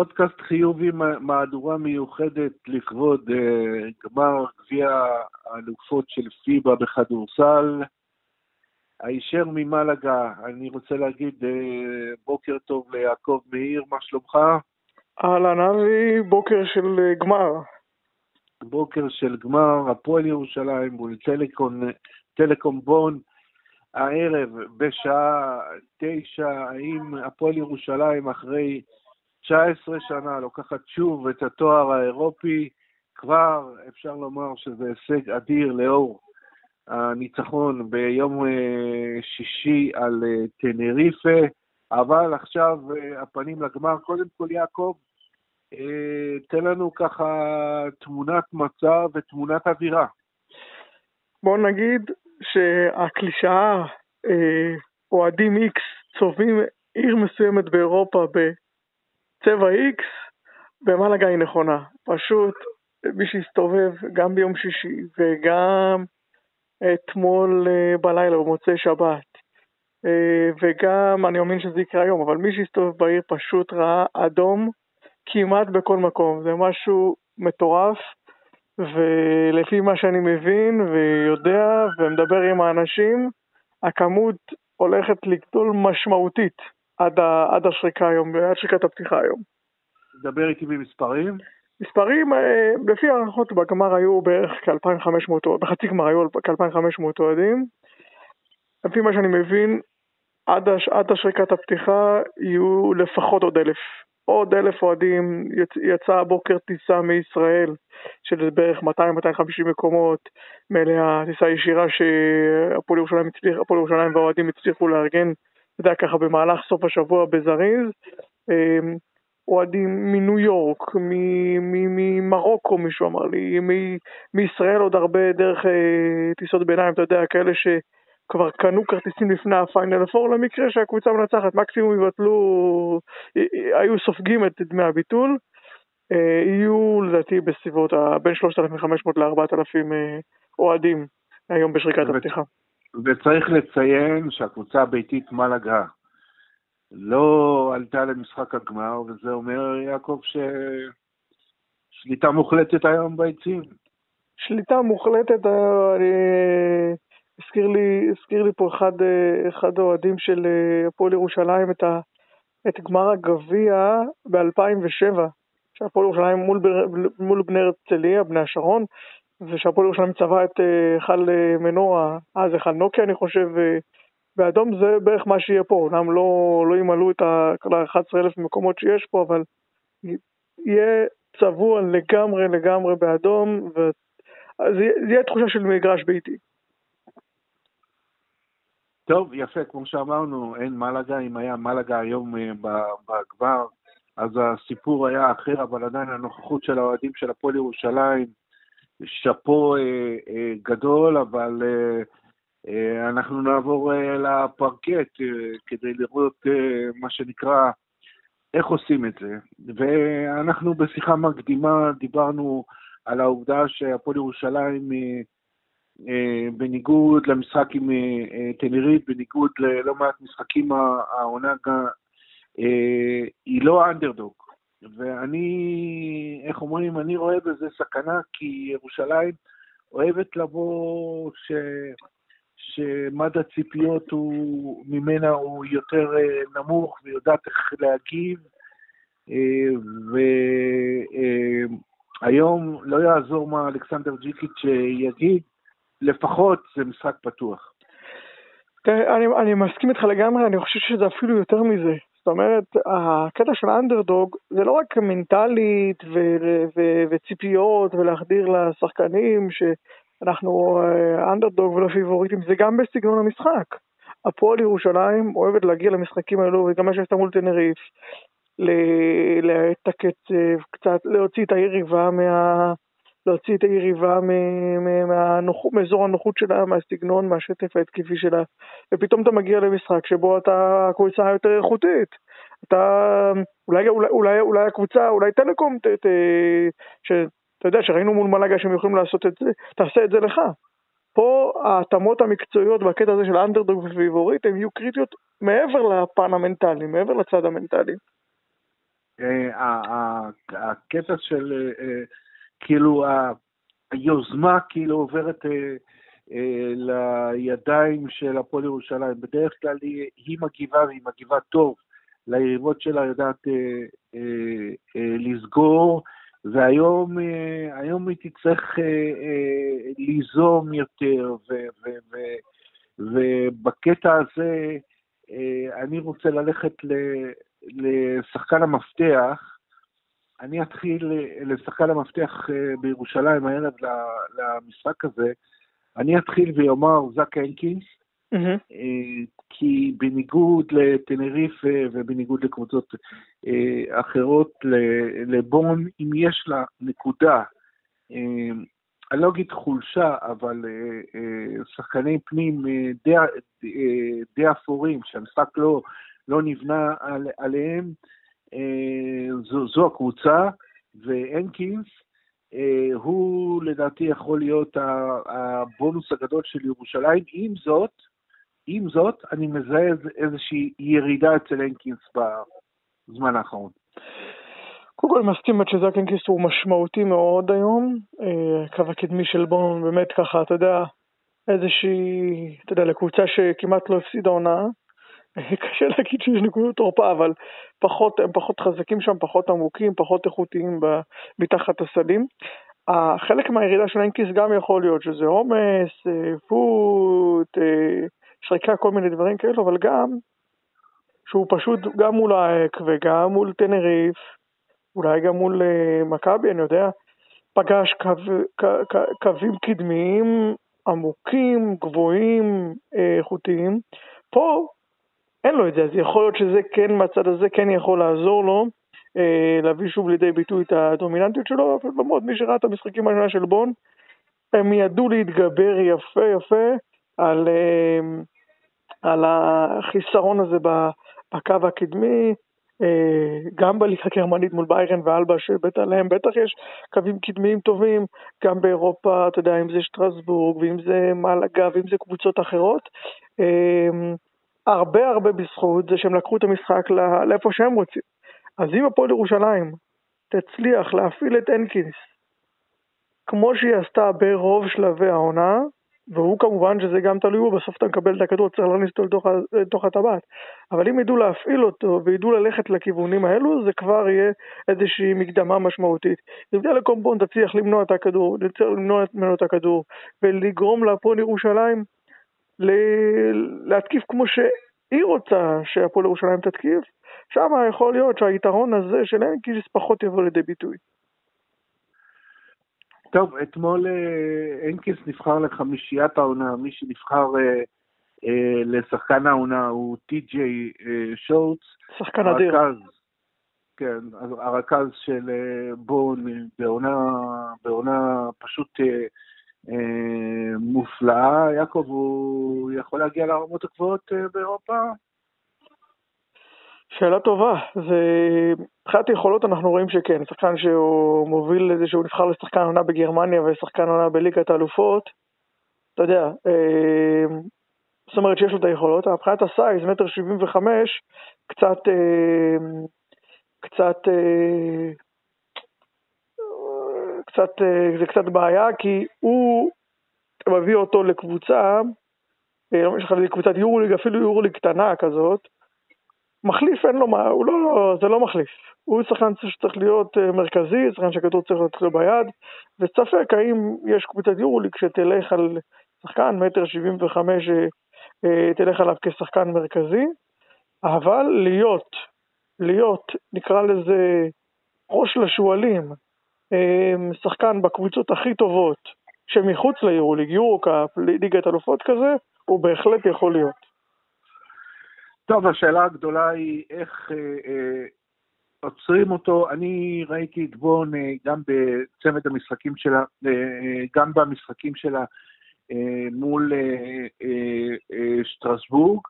פודקאסט חיובי, מהדורה מיוחדת לכבוד uh, גמר גביע האלופות של פיבה בכדורסל. הישר ממלגה, אני רוצה להגיד uh, בוקר טוב ליעקב מאיר, מה שלומך? אהלן אבי, בוקר של uh, גמר. בוקר של גמר, הפועל ירושלים מול טלקום, טלקום בון. הערב בשעה תשע, האם הפועל ירושלים אחרי 19 שנה לוקחת שוב את התואר האירופי, כבר אפשר לומר שזה הישג אדיר לאור הניצחון ביום אה, שישי על אה, טנריפה, אבל עכשיו אה, הפנים לגמר. קודם כל, יעקב, תן לנו ככה תמונת מצב ותמונת אווירה. בוא נגיד שהקלישאה אוהדים איקס צובעים עיר מסוימת באירופה צבע X במלאגה היא נכונה. פשוט מי שהסתובב גם ביום שישי וגם אתמול אה, בלילה במוצאי שבת אה, וגם, אני מאמין שזה יקרה היום, אבל מי שהסתובב בעיר פשוט ראה אדום כמעט בכל מקום. זה משהו מטורף, ולפי מה שאני מבין ויודע ומדבר עם האנשים, הכמות הולכת לגדול משמעותית. עד, ה, עד השריקה היום, עד שריקת הפתיחה היום. דבר איתי במספרים. מספרים, אה, לפי הערכות בגמר היו בערך כ-2,500, בחצי גמר היו כ-2,500 אוהדים. לפי מה שאני מבין, עד, הש, עד השריקת הפתיחה יהיו לפחות עוד אלף. עוד אלף אוהדים, יצ, יצא הבוקר טיסה מישראל של בערך 200-250 מקומות, מלאה טיסה ישירה שהפועל ירושלים, ירושלים והאוהדים הצליחו לארגן אתה יודע, ככה במהלך סוף השבוע בזריז, אמ, אוהדים מניו יורק, ממרוקו מישהו אמר לי, מישראל עוד הרבה דרך אה, טיסות ביניים, אתה יודע, כאלה שכבר קנו כרטיסים לפני הפיינל הפור למקרה שהקבוצה מנצחת, מקסימום יבטלו, היו סופגים את דמי הביטול, אה, יהיו לדעתי בסביבות בין 3,500 ל-4,000 אה, אוהדים היום בשריקת הפתיחה. וצריך לציין שהקבוצה הביתית מלאגה לא עלתה למשחק הגמר, וזה אומר, יעקב, ששליטה מוחלטת היום ביציעים. שליטה מוחלטת, אה, אני... הזכיר לי, הזכיר לי פה אחד, אה, אחד האוהדים של אה, הפועל ירושלים את, ה, את גמר הגביע ב-2007, שהפועל ירושלים מול, מול בני הרצליה, בני השרון, ושהפועל ירושלים צבע את היכל אה, אה, מנורה, אז היכל נוקיה אני חושב, באדום זה בערך מה שיהיה פה, אומנם לא, לא ימלאו את ה-11,000 מקומות שיש פה, אבל יהיה צבוע לגמרי לגמרי באדום, וזה יהיה תחושה של מגרש ביתי. טוב, יפה, כמו שאמרנו, אין מלאגה, אם היה מלאגה היום אה, בגבר, אז הסיפור היה אחר, אבל עדיין הנוכחות של האוהדים של הפועל ירושלים, שאפו אה, אה, גדול, אבל אה, אנחנו נעבור לפרקט כדי לראות מה שנקרא איך עושים את זה. ואנחנו בשיחה מקדימה דיברנו על העובדה שהפועל ירושלים, בניגוד למשחק עם טנריט, בניגוד ללא מעט משחקים העונה, היא לא אנדרדוג. ואני, איך אומרים, אני רואה בזה סכנה, כי ירושלים אוהבת לבוא ש... שמד הציפיות הוא, ממנה הוא יותר אה, נמוך ויודעת איך להגיב, אה, והיום אה, לא יעזור מה אלכסנדר ג'יקיץ' יגיד, לפחות זה משחק פתוח. אני, אני מסכים איתך לגמרי, אני חושב שזה אפילו יותר מזה. זאת אומרת, הקטע של האנדרדוג זה לא רק מנטלית ו- ו- וציפיות ולהחדיר לשחקנים שאנחנו אנדרדוג ולא פיבוריטים, זה גם בסגנון המשחק. הפועל ירושלים אוהבת להגיע למשחקים האלו, וגם מה שעשתה מול טנריף, לתקץ קצת, להוציא את היריבה מה... להוציא את היריבה מאזור הנוחות שלה, מהסגנון, מהשטף ההתקפי שלה, ופתאום אתה מגיע למשחק שבו אתה הקבוצה היותר איכותית. אתה, אולי, אולי, אולי, אולי הקבוצה, אולי טלקום, ת, ת, שאתה יודע שראינו מול מלאגה שהם יכולים לעשות את זה, תעשה את זה לך. פה ההתאמות המקצועיות בקטע הזה של underdog ו favorite הן יהיו קריטיות מעבר לפן המנטלי, מעבר לצד המנטלי. הקטע של כאילו היוזמה כאילו עוברת לידיים של הפועל ירושלים. בדרך כלל היא, היא מגיבה והיא מגיבה טוב. ליריבות שלה יודעת אה, אה, אה, לסגור, והיום אה, היא תצטרך אה, אה, ליזום יותר, ו, ו, ו, ובקטע הזה אה, אני רוצה ללכת ל, לשחקן המפתח. אני אתחיל לשחקן המפתח אה, בירושלים הערב למשחק הזה. אני אתחיל ואומר זאק הנקינס, mm-hmm. כי בניגוד לטנריף ובניגוד לקבוצות אה, אחרות, לבון, אם יש לה נקודה, אה, אני לא אגיד חולשה, אבל שחקני פנים די, די אפורים, שהמשחק לא, לא נבנה על, עליהם, זו, זו הקבוצה, והנקינס, הוא לדעתי יכול להיות הבונוס הגדול של ירושלים. עם זאת, עם זאת, אני מזהה איזושהי ירידה אצל הנקינס בזמן האחרון. קודם כל מסכים שזק הנקינס הוא משמעותי מאוד היום. אה, הקו הקדמי של בון באמת ככה, אתה יודע, איזושהי, אתה יודע, לקבוצה שכמעט לא הפסידה עונה. קשה להגיד שיש נקודות תורפה, אבל פחות, הם פחות חזקים שם, פחות עמוקים, פחות איכותיים מתחת הסלים. חלק מהירידה של הנקיס גם יכול להיות שזה עומס, אה, פוט, אה, שריקה, כל מיני דברים כאלו, אבל גם שהוא פשוט גם מול האק וגם מול טנריף, אולי גם מול uh, מכבי, אני יודע, פגש קו, קו, קו, קווים קדמיים עמוקים, גבוהים, אה, איכותיים. פה אין לו את זה, אז יכול להיות שזה כן, מהצד הזה כן יכול לעזור לו אה, להביא שוב לידי ביטוי את הדומיננטיות שלו, אבל במוד, מי שראה את המשחקים השנה של בון, הם ידעו להתגבר יפה יפה על, אה, על החיסרון הזה בקו הקדמי, אה, גם בליגה הגרמנית מול ביירן ואלבה שבטח להם בטח יש קווים קדמיים טובים, גם באירופה, אתה יודע, אם זה שטרסבורג ואם זה מלאגה ואם זה קבוצות אחרות. הרבה הרבה בזכות זה שהם לקחו את המשחק לאיפה שהם רוצים. אז אם הפועל ירושלים תצליח להפעיל את הנקינס כמו שהיא עשתה ברוב שלבי העונה, והוא כמובן שזה גם תלוי בו, בסוף אתה מקבל את הכדור, צריך להכניס אותו לתוך, הטבעת. אבל אם ידעו להפעיל אותו וידעו ללכת לכיוונים האלו, זה כבר יהיה איזושהי מקדמה משמעותית. תהיה לקומפון תצליח למנוע את הכדור, למנוע ממנו את הכדור, ולגרום להפועל ירושלים להתקיף כמו שהיא רוצה שהפועל ירושלים תתקיף, שם יכול להיות שהיתרון הזה של אנקיס פחות יבוא לידי ביטוי. טוב, אתמול אנקיס אה, נבחר לחמישיית העונה, מי שנבחר אה, אה, לשחקן העונה הוא טי.ג'יי שורץ. שחקן אדיר. כן, הרכז של בון בעונה, בעונה פשוט מופלאה. יעקב, הוא יכול להגיע לרמות הגבוהות באירופה? שאלה טובה. זה... מבחינת יכולות אנחנו רואים שכן, שחקן שהוא מוביל לזה שהוא נבחר לשחקן עונה בגרמניה ושחקן עונה בליגת האלופות, אתה יודע, אה, זאת אומרת שיש לו את היכולות, מבחינת הסייז, מטר שבעים וחמש, קצת, אה, קצת, אה, קצת, זה קצת בעיה, כי הוא מביא אותו לקבוצה, לא משנה קבוצת יורוליג, אפילו יורוליג קטנה כזאת, מחליף אין לו מה, הוא לא, זה לא מחליף. הוא שחקן שצריך להיות אה, מרכזי, שחקן שהכדור צריך להיות לו ביד, וספק האם יש קבוצת יורוליג שתלך על שחקן מטר שבעים וחמש, אה, אה, תלך עליו כשחקן מרכזי, אבל להיות, להיות, נקרא לזה ראש לשועלים, שחקן בקבוצות הכי טובות שמחוץ ליורוליג, יורו-קאפ, ליגת אלופות כזה, הוא בהחלט יכול להיות. טוב, השאלה הגדולה היא איך אה, אה, עוצרים אותו. אני ראיתי את בון אה, גם בצמד המשחקים שלה, אה, אה, גם במשחקים שלה אה, מול אה, אה, אה, שטרסבורג,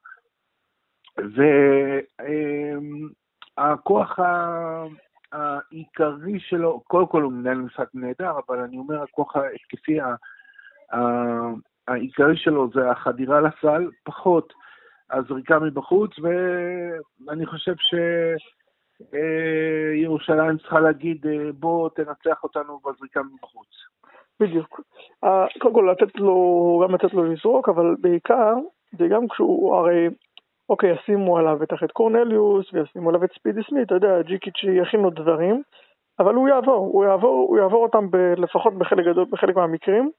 והכוח אה, העיקרי שלו, קודם כל הוא מנהל משחק נהדר, אבל אני אומר, הכוח ההתקפי העיקרי שלו זה החדירה לסל, פחות הזריקה מבחוץ, ואני חושב אה, ירושלים צריכה להגיד, אה, בוא תנצח אותנו בזריקה מבחוץ. בדיוק. אה, קודם כל לתת לו, גם לתת לו לזרוק, אבל בעיקר, זה גם כשהוא, הרי, אוקיי, ישימו עליו את החטא קורנליוס, וישימו עליו את ספידי סמית, אתה יודע, ג'יקיץ' יכין לו דברים, אבל הוא יעבור, הוא יעבור, הוא יעבור אותם ב, לפחות בחלק גדול, בחלק מהמקרים.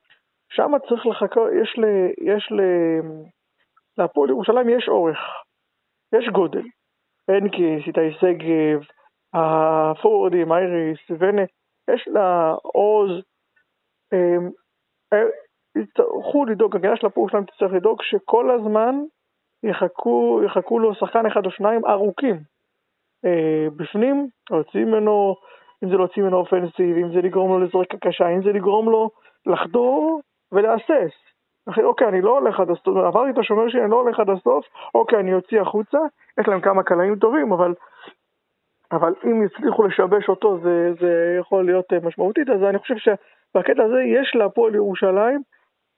שם צריך לחכות, יש ל... יש ל... להפועל ירושלים יש אורך, יש גודל. הנקיס, איתי שגב, הפורדים, אייריס, ונה, יש לה עוז. אמ, אה, יצטרכו לדאוג, הגנה של הפועל שלהם תצטרך לדאוג שכל הזמן יחכו, יחכו לו שחקן אחד או שניים ארוכים. אה, בפנים, להוציא ממנו, אם זה להוציא ממנו אופנסיב, אם זה לגרום לו לזרקה קשה, אם זה לגרום לו לחדור ולהסס. אחי, אוקיי, אני לא הולך עד הסוף, עברתי את השומר שלי, אני לא הולך עד הסוף, אוקיי, אני אוציא החוצה, יש להם כמה קלעים טובים, אבל, אבל אם יצליחו לשבש אותו זה, זה יכול להיות אה, משמעותית, אז אני חושב שבקטע הזה יש להפועל ירושלים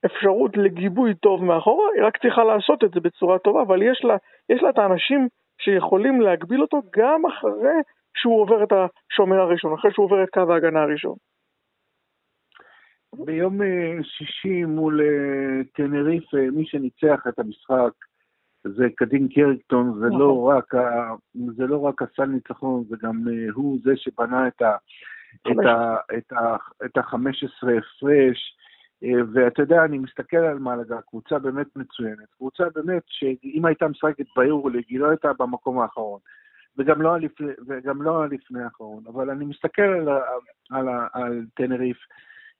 אפשרות לגיבוי טוב מאחורה, היא רק צריכה לעשות את זה בצורה טובה, אבל יש לה, יש לה את האנשים שיכולים להגביל אותו גם אחרי שהוא עובר את השומר הראשון, אחרי שהוא עובר את קו ההגנה הראשון. ביום אה, שישי מול אה, טנריף, אה, מי שניצח את המשחק זה קדין קרקטון, זה, לא נכון. רק, זה לא רק הסל ניצחון, זה גם הוא זה שבנה את ה... את, ה, את, ה, את ה-15 הפרש, ואתה יודע, אני מסתכל על מלגה, קבוצה באמת מצוינת, קבוצה באמת שאם הייתה משחקת ביורוליג, היא לא הייתה במקום האחרון, וגם לא, לפני, וגם לא לפני האחרון, אבל אני מסתכל על, על, על, על טנריף,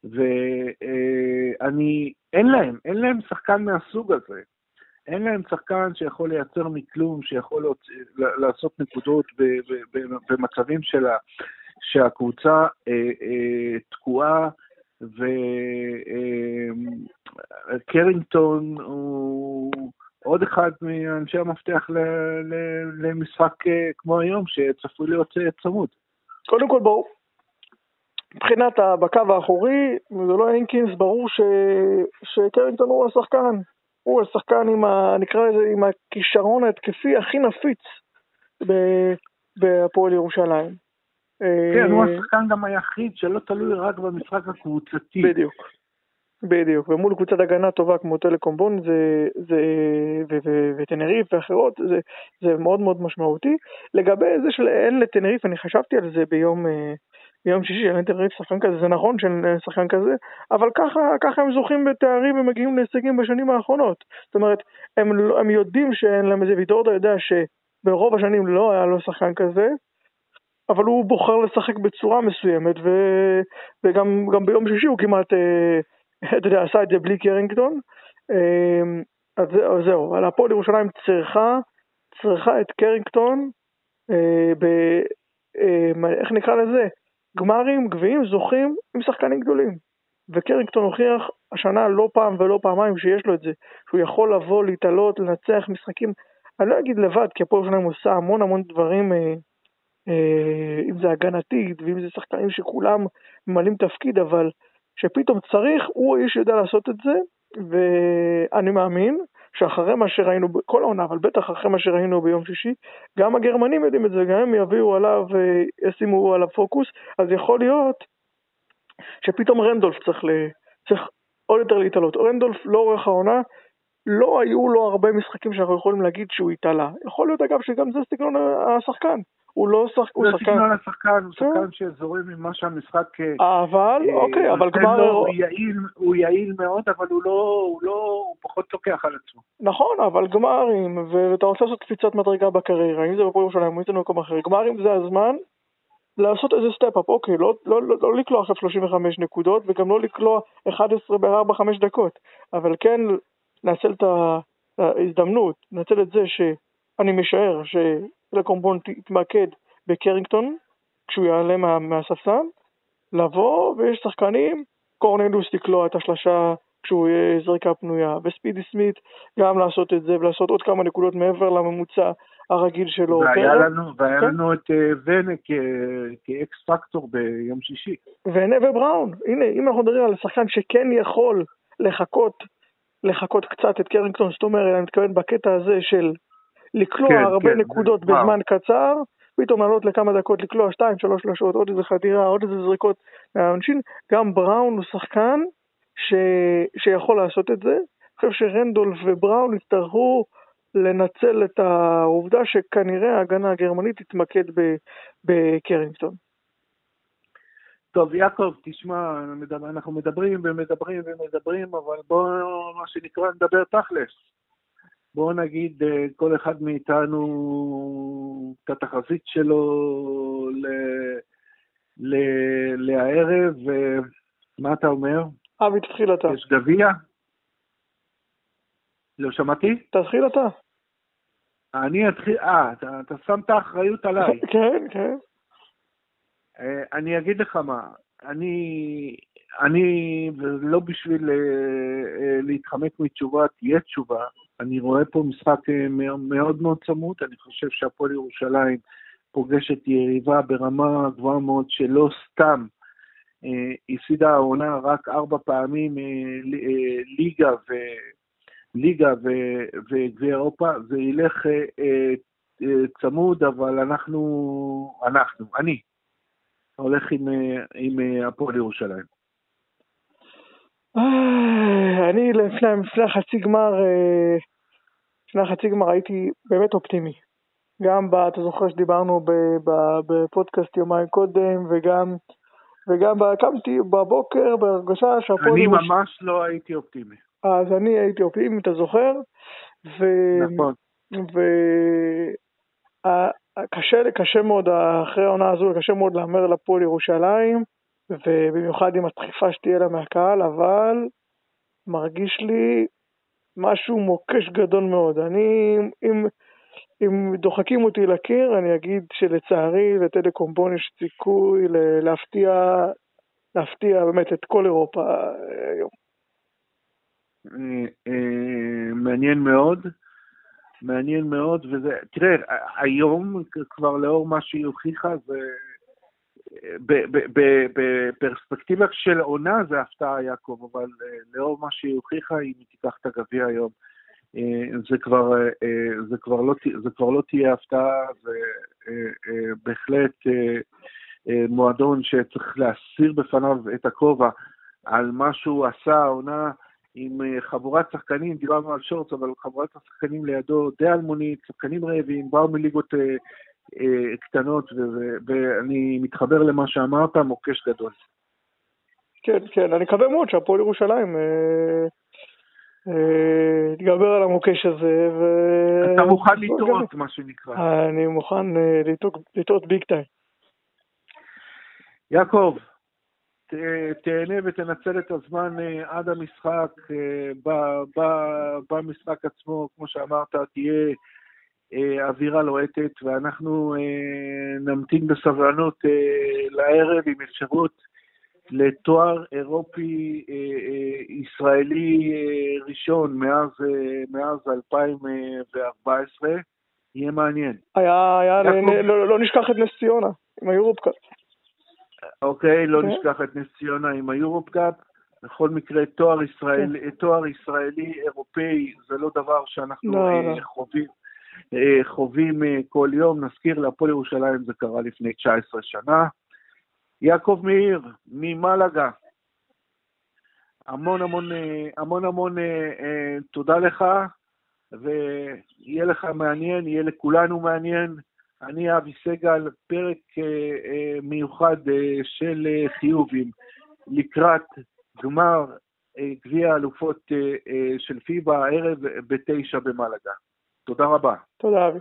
ואני, אין להם, אין להם שחקן מהסוג הזה. אין להם שחקן שיכול לייצר מכלום, שיכול לעשות נקודות במצבים שלה, שהקבוצה אה, אה, תקועה, וקרינגטון הוא עוד אחד מאנשי המפתח למשחק אה, כמו היום, שצפוי להיות אה, צמוד. קודם כל, בואו, מבחינת בקו האחורי, זה לא הנקינס, ברור ש... שקרינגטון הוא השחקן. הוא השחקן עם ה... נקרא לזה, עם הכישרון ההתקפי הכי נפיץ בהפועל ירושלים. כן, הוא אה, השחקן גם היחיד שלא תלוי רק במשחק הקבוצתי. בדיוק. בדיוק, ומול קבוצת הגנה טובה כמו טלקום בון זה, זה, ו, ו, וטנריף ואחרות, זה, זה מאוד מאוד משמעותי. לגבי זה שאין לטנריף, אני חשבתי על זה ביום, אה, ביום שישי, אין אביב שחקן כזה, זה נכון שאין שחקן כזה, אבל ככה, ככה הם זוכים בתארים ומגיעים להישגים בשנים האחרונות. זאת אומרת, הם, לא, הם יודעים שאין להם איזה, וידורדה יודע שברוב השנים לא היה לו שחקן כזה, אבל הוא בוחר לשחק בצורה מסוימת, ו, וגם ביום שישי הוא כמעט, אה, אתה יודע, עשה את זה בלי קרינגטון. אה, אז, זהו, על הפועל ירושלים צריכה, צריכה את קרינגטון, אה, ב, איך נקרא לזה? גמרים, גביעים, זוכים עם שחקנים גדולים. וקרינגטון הוכיח השנה לא פעם ולא פעמיים שיש לו את זה, שהוא יכול לבוא, להתעלות, לנצח משחקים, אני לא אגיד לבד, כי הפועל שלהם עושה המון המון דברים, אה, אם זה הגנתית ואם זה שחקנים שכולם ממלאים תפקיד, אבל שפתאום צריך, הוא האיש שיודע לעשות את זה, ואני מאמין שאחרי מה שראינו בכל העונה, אבל בטח אחרי מה שראינו ביום שישי, גם הגרמנים יודעים את זה, גם הם יביאו עליו, אה, ישימו עליו פוקוס, אז יכול להיות שפתאום רנדולף צריך, ל... צריך עוד יותר להתעלות. רנדולף לאורך העונה, לא היו לו הרבה משחקים שאנחנו יכולים להגיד שהוא התעלה. יכול להיות אגב שגם זה סגנון השחקן. הוא לא שחק... הוא שחקן... זה סגנון השחקן, הוא כן. שחקן שזורם ממה שהמשחק... אבל, אה, אוקיי, אבל גמר... הוא יעיל, הוא מאוד, אבל הוא לא, הוא לא, הוא פחות לוקח על עצמו. נכון, אבל גמרים, ואתה רוצה לעשות קפיצת מדרגה בקריירה, אם זה בהפועל ירושלים, אם זה במקום אחר, גמרים זה הזמן לעשות איזה step-up, אוקיי, לא, לא, לא, לא לקלוע עכשיו 35 נקודות, וגם לא לקלוע 11 ב-4-5 דקות, אבל כן לנצל את ההזדמנות, לנצל את זה שאני משער שטלקום בון תתמקד בקרינגטון, כשהוא יעלה מה, מהספסל, לבוא, ויש שחקנים, קורנליוס לקלוע את השלושה כשהוא יהיה זריקה פנויה, וספידי סמית גם לעשות את זה ולעשות עוד כמה נקודות מעבר לממוצע הרגיל שלו. והיה לנו, והיה כן? לנו את אה, ונה כאקס פקטור ביום שישי. ונה ובראון, הנה, אם אנחנו מדברים על שחקן שכן יכול לחכות, לחכות קצת את קרינגטון, זאת אומרת, אני מתכוון בקטע הזה של לקלוע כן, הרבה כן, נקודות בזמן וואו. קצר, פתאום לעלות לכמה דקות, לקלוע שתיים, שלוש שלושות, עוד איזה חדירה, עוד איזה זריקות מהעונשין, גם בראון הוא שחקן ש... שיכול לעשות את זה. אני חושב שרנדולף ובראון יצטרכו לנצל את העובדה שכנראה ההגנה הגרמנית תתמקד בקרינגטון. טוב, יעקב, תשמע, אנחנו מדברים ומדברים ומדברים, אבל בואו, מה שנקרא, נדבר תכלס. בואו נגיד, אה, כל אחד מאיתנו, את התחזית שלו ל... ל... לערב, מה אתה אומר? אבי, תתחיל אתה. יש גביע? לא שמעתי? תתחיל אתה. אני אתחיל, אה, אתה, אתה שם את האחריות עליי. כן, כן. אה, אני אגיד לך מה, אני, אני, לא בשביל אה, אה, להתחמק מתשובה, תהיה תשובה, אני רואה פה משחק מאוד מאוד צמוד, אני חושב שהפועל ירושלים פוגשת יריבה ברמה גבוהה מאוד שלא סתם הפסידה העונה רק ארבע פעמים ליגה ו... ליגה וגביע אירופה, זה ילך צמוד, אבל אנחנו, אנחנו, אני, הולך עם, אה, עם אה, הפועל ירושלים. אה, אני לפני, לפני החצי גמר, לפני החצי גמר הייתי באמת אופטימי. גם, ב, אתה זוכר שדיברנו בפודקאסט יומיים קודם, וגם, וגם קמתי בבוקר בהרגשה שהפועל. אני ממש לא הייתי אופטימי. אז אני הייתי אופטימי, אתה זוכר? ו... נכון. ו... קשה, קשה מאוד, אחרי העונה הזו, קשה מאוד להמר לפועל ירושלים, ובמיוחד עם הדחיפה שתהיה לה מהקהל, אבל מרגיש לי משהו מוקש גדול מאוד. אני, אם, אם דוחקים אותי לקיר, אני אגיד שלצערי לטלקומבון יש סיכוי להפתיע, להפתיע באמת את כל אירופה אה, היום. אה, אה, מעניין מאוד. מעניין מאוד, וזה, תראה, היום כבר לאור מה שהיא הוכיחה, זה... בפרספקטיבה של עונה זה הפתעה, יעקב, אבל אה, לאור מה שהיא הוכיחה, אם היא תיקח את הגביע היום, אה, זה כבר, אה, זה, כבר לא, זה כבר לא תהיה הפתעה, זה בהחלט מועדון שצריך להסיר בפניו את הכובע על מה שהוא עשה העונה. עם חבורת שחקנים, דיברנו על שורץ, אבל חבורת השחקנים לידו די אלמונית, שחקנים רעבים, באו מליגות קטנות, ואני מתחבר למה שאמרת, מוקש גדול. כן, כן, אני מקווה מאוד שהפועל ירושלים אה, אה, תגבר על המוקש הזה. ו... אתה מוכן לטעות, מה שנקרא. אני מוכן אה, לטעות ביג טיים. יעקב, תהנה ותנצל את הזמן אה, עד המשחק, אה, במשחק עצמו, כמו שאמרת, תהיה אה, אווירה לוהטת, ואנחנו נמתין בסבלנות לערב עם אפשרות לתואר אירופי ישראלי ראשון מאז, מאז 2014. יהיה מעניין. היה, היה, לא, לא נשכח את נס ציונה עם היורופקאפ. אוקיי, לא okay. אוקיי. נשכח את נס ציונה עם היורופ קאפ. בכל מקרה, תואר ישראלי, okay. כן. תואר ישראלי אירופאי זה לא דבר שאנחנו no, לא, uh, לא. Uh, חווים uh, כל יום. נזכיר, להפועל ירושלים זה קרה לפני 19 שנה. יעקב מאיר, ממלגה. המון המון המון המון תודה לך, ויהיה לך מעניין, יהיה לכולנו מעניין. אני אבי סגל, פרק אה, אה, מיוחד אה, של אה, חיובים לקראת גמר אה, גביע האלופות אה, אה, של פיבה הערב בתשע במלגה. תודה רבה. תודה אבי.